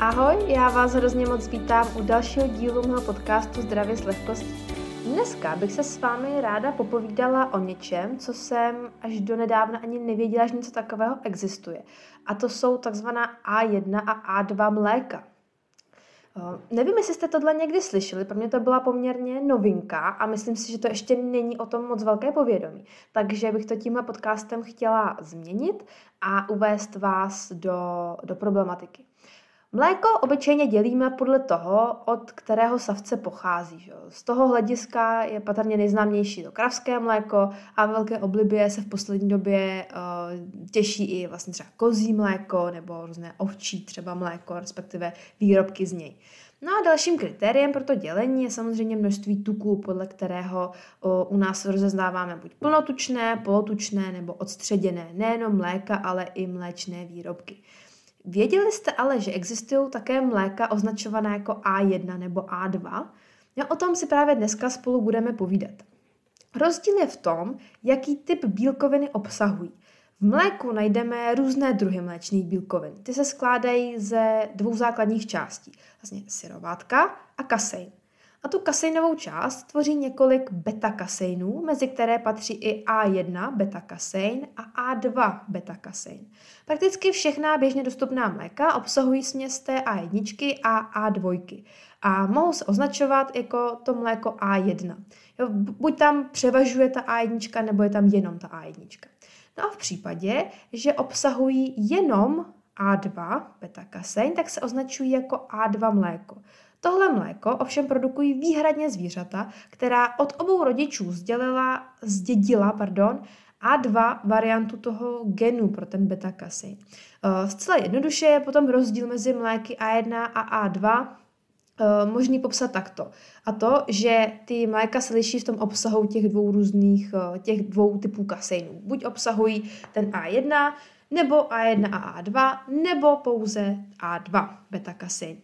Ahoj, já vás hrozně moc vítám u dalšího dílu mého podcastu Zdravě s lehkostí. Dneska bych se s vámi ráda popovídala o něčem, co jsem až do nedávna ani nevěděla, že něco takového existuje. A to jsou takzvaná A1 a A2 mléka. Nevím, jestli jste tohle někdy slyšeli, pro mě to byla poměrně novinka a myslím si, že to ještě není o tom moc velké povědomí. Takže bych to tímhle podcastem chtěla změnit a uvést vás do, do problematiky. Mléko obyčejně dělíme podle toho, od kterého savce pochází. Že? Z toho hlediska je patrně nejznámější to kravské mléko a velké oblibě se v poslední době uh, těší i vlastně třeba kozí mléko nebo různé ovčí třeba mléko, respektive výrobky z něj. No a dalším kritériem pro to dělení je samozřejmě množství tuků, podle kterého o, u nás rozeznáváme buď plnotučné, polotučné nebo odstředěné, nejenom mléka, ale i mléčné výrobky. Věděli jste ale, že existují také mléka označované jako A1 nebo A2? No, o tom si právě dneska spolu budeme povídat. Rozdíl je v tom, jaký typ bílkoviny obsahují. V mléku najdeme různé druhy mléčných bílkovin. Ty se skládají ze dvou základních částí. Vlastně syrovátka a kasein. A tu kaseinovou část tvoří několik beta-kaseinů, mezi které patří i A1 beta-kasein a A2 beta-kasein. Prakticky všechna běžně dostupná mléka obsahují směs té A1 a A2 a mohou se označovat jako to mléko A1. Jo, buď tam převažuje ta A1, nebo je tam jenom ta A1. No a v případě, že obsahují jenom A2 beta-kasein, tak se označují jako A2 mléko. Tohle mléko ovšem produkují výhradně zvířata, která od obou rodičů zdělila, zdědila pardon, A2 variantu toho genu pro ten beta-kasein. Eh, zcela jednoduše je potom rozdíl mezi mléky A1 a A2 eh, možný popsat takto. A to, že ty mléka se liší v tom obsahu těch dvou různých, eh, těch dvou typů kaseinů. Buď obsahují ten A1, nebo A1 a A2, nebo pouze A2 beta-kasein.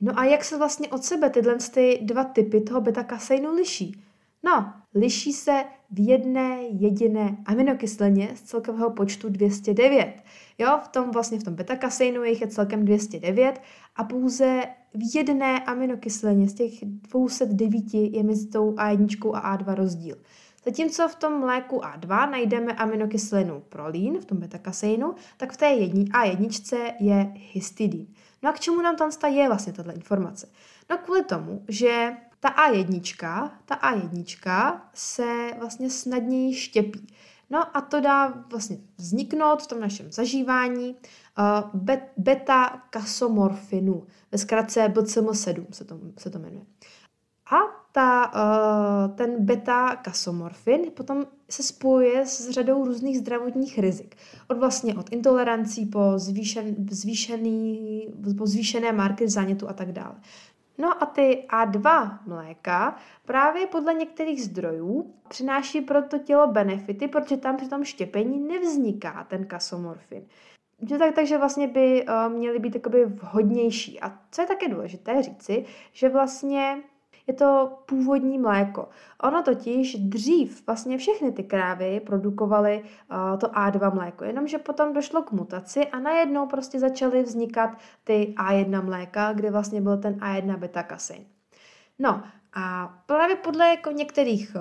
No a jak se vlastně od sebe tyhle ty dva typy toho beta-kaseinu liší? No, liší se v jedné jediné aminokyslině z celkového počtu 209. Jo, v tom vlastně v tom beta-kaseinu jich je celkem 209 a pouze v jedné aminokyslině z těch 209 je mezi tou A1 a A2 rozdíl. Zatímco v tom mléku A2 najdeme aminokyselinu prolín, v tom beta-kaseinu, tak v té A1 je histidín. No a k čemu nám tam je vlastně tato informace? No kvůli tomu, že ta A1, ta A1 se vlastně snadněji štěpí. No a to dá vlastně vzniknout v tom našem zažívání uh, beta-kasomorfinu, ve zkratce BCM7 se to, se to jmenuje. A ta, uh, ten beta-kasomorfin potom se spojuje s řadou různých zdravotních rizik. Od vlastně od intolerancí po, zvýšen, zvýšený, po zvýšené marky zánětu a tak dále. No a ty A2 mléka právě podle některých zdrojů přináší pro to tělo benefity, protože tam při tom štěpení nevzniká ten kasomorfin. Že tak, takže vlastně by uh, měly být vhodnější. A co je také důležité říci, že vlastně je to původní mléko. Ono totiž dřív vlastně všechny ty krávy produkovaly uh, to A2 mléko, jenomže potom došlo k mutaci a najednou prostě začaly vznikat ty A1 mléka, kde vlastně byl ten A1 beta kasein. No a právě podle jako některých,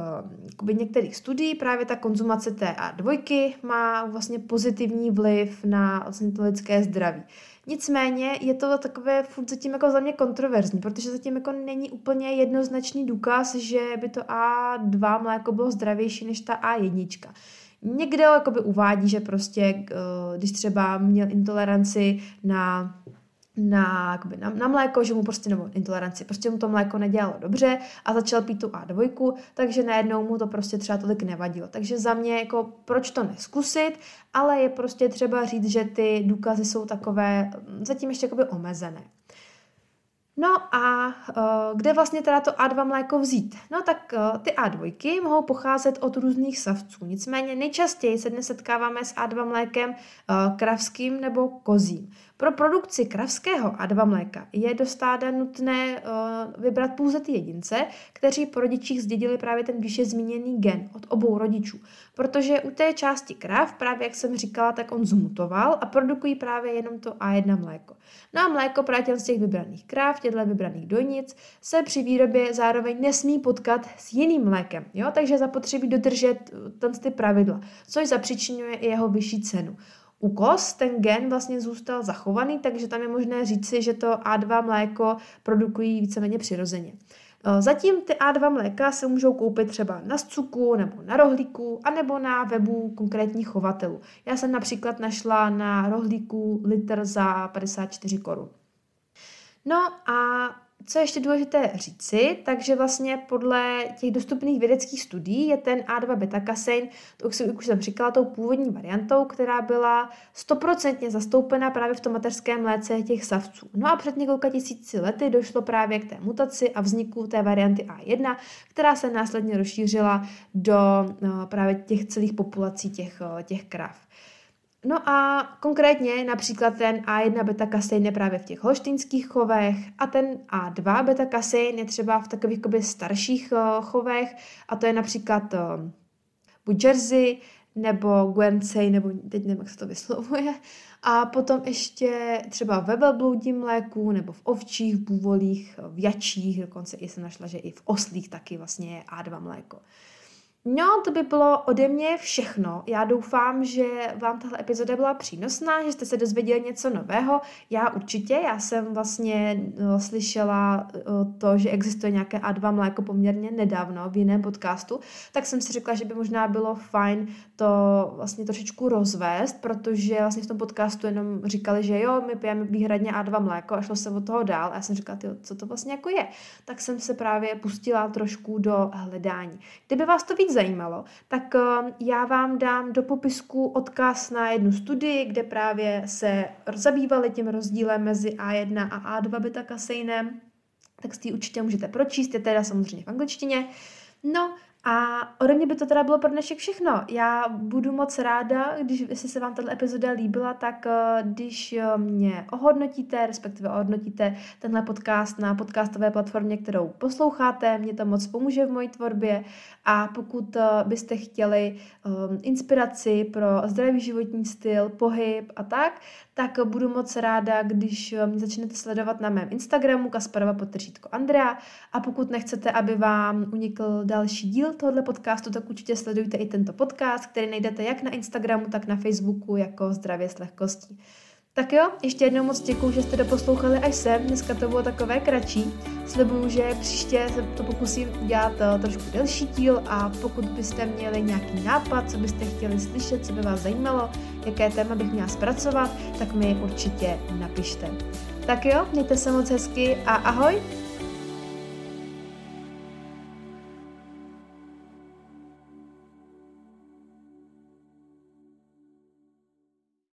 uh, některých studií právě ta konzumace té A2 má vlastně pozitivní vliv na vlastně to lidské zdraví. Nicméně je to takové furt zatím jako za mě kontroverzní, protože zatím jako není úplně jednoznačný důkaz, že by to A2 mléko bylo zdravější než ta A1. Někde jakoby uvádí, že prostě, eh, když třeba měl intoleranci na na, na, na mléko, že mu prostě, nebo intoleranci, prostě mu to mléko nedělalo dobře a začal pít tu A2, takže najednou mu to prostě třeba tolik nevadilo. Takže za mě, jako, proč to neskusit, ale je prostě třeba říct, že ty důkazy jsou takové mm, zatím ještě jakoby omezené. No a uh, kde vlastně teda to A2 mléko vzít? No tak uh, ty A2 mohou pocházet od různých savců, nicméně nejčastěji se dnes setkáváme s A2 mlékem uh, kravským nebo kozím. Pro produkci kravského A2 mléka je do stáda nutné uh, vybrat pouze ty jedince, kteří po rodičích zdědili právě ten výše zmíněný gen od obou rodičů. Protože u té části krav, právě jak jsem říkala, tak on zmutoval a produkují právě jenom to A1 mléko. No a mléko právě z těch vybraných krav, těchto vybraných dojnic, se při výrobě zároveň nesmí potkat s jiným mlékem. Jo? Takže zapotřebí dodržet ten ty pravidla, což zapříčinuje i jeho vyšší cenu. U kos ten gen vlastně zůstal zachovaný, takže tam je možné říci, že to A2 mléko produkují víceméně přirozeně. E, zatím ty A2 mléka se můžou koupit třeba na Scuku nebo na Rohlíku, anebo na webu konkrétních chovatelů. Já jsem například našla na Rohlíku litr za 54 korun. No a co je ještě důležité říci, takže vlastně podle těch dostupných vědeckých studií je ten A2 beta kasein, to už jsem říkala, tou původní variantou, která byla stoprocentně zastoupena právě v tom mateřském mléce těch savců. No a před několika tisíci lety došlo právě k té mutaci a vzniku té varianty A1, která se následně rozšířila do no, právě těch celých populací těch, těch krav. No a konkrétně například ten A1 beta-kasein je právě v těch holštinských chovech a ten A2 beta-kasein je třeba v takových starších uh, chovech a to je například uh, buď Jersey nebo Guernsey, nebo teď nevím, jak se to vyslovuje. A potom ještě třeba ve velbloudím mléku, nebo v ovčích, v bůvolích, v jačích, dokonce i jsem našla, že i v oslích taky vlastně je A2 mléko. Uh, No, to by bylo ode mě všechno. Já doufám, že vám tahle epizoda byla přínosná, že jste se dozvěděli něco nového. Já určitě, já jsem vlastně no, slyšela to, že existuje nějaké A2 mléko poměrně nedávno v jiném podcastu, tak jsem si řekla, že by možná bylo fajn to vlastně trošičku rozvést, protože vlastně v tom podcastu jenom říkali, že jo, my pijeme výhradně A2 mléko a šlo se od toho dál. A já jsem říkala, tyjo, co to vlastně jako je. Tak jsem se právě pustila trošku do hledání. Kdyby vás to víc zajímalo, tak eh, já vám dám do popisku odkaz na jednu studii, kde právě se zabývali tím rozdílem mezi A1 a A2 beta kaseinem, tak si ji určitě můžete pročíst, je teda samozřejmě v angličtině. No a ode mě by to teda bylo pro dnešek všechno. Já budu moc ráda, když jestli se vám tato epizoda líbila, tak eh, když eh, mě ohodnotíte, respektive ohodnotíte tenhle podcast na podcastové platformě, kterou posloucháte, mě to moc pomůže v mojí tvorbě. A pokud eh, byste chtěli um, inspiraci pro zdravý životní styl, pohyb a tak, tak budu moc ráda, když mě začnete sledovat na mém Instagramu Kasparova potržítko Andrea. A pokud nechcete, aby vám unikl další díl tohoto podcastu, tak určitě sledujte i tento podcast, který najdete jak na Instagramu, tak na Facebooku jako Zdravě s lehkostí. Tak jo, ještě jednou moc děkuji, že jste doposlouchali až sem. Dneska to bylo takové kratší. Slibuju, že příště se to pokusím udělat uh, trošku delší díl a pokud byste měli nějaký nápad, co byste chtěli slyšet, co by vás zajímalo, jaké téma bych měla zpracovat, tak mi určitě napište. Tak jo, mějte se moc hezky a ahoj!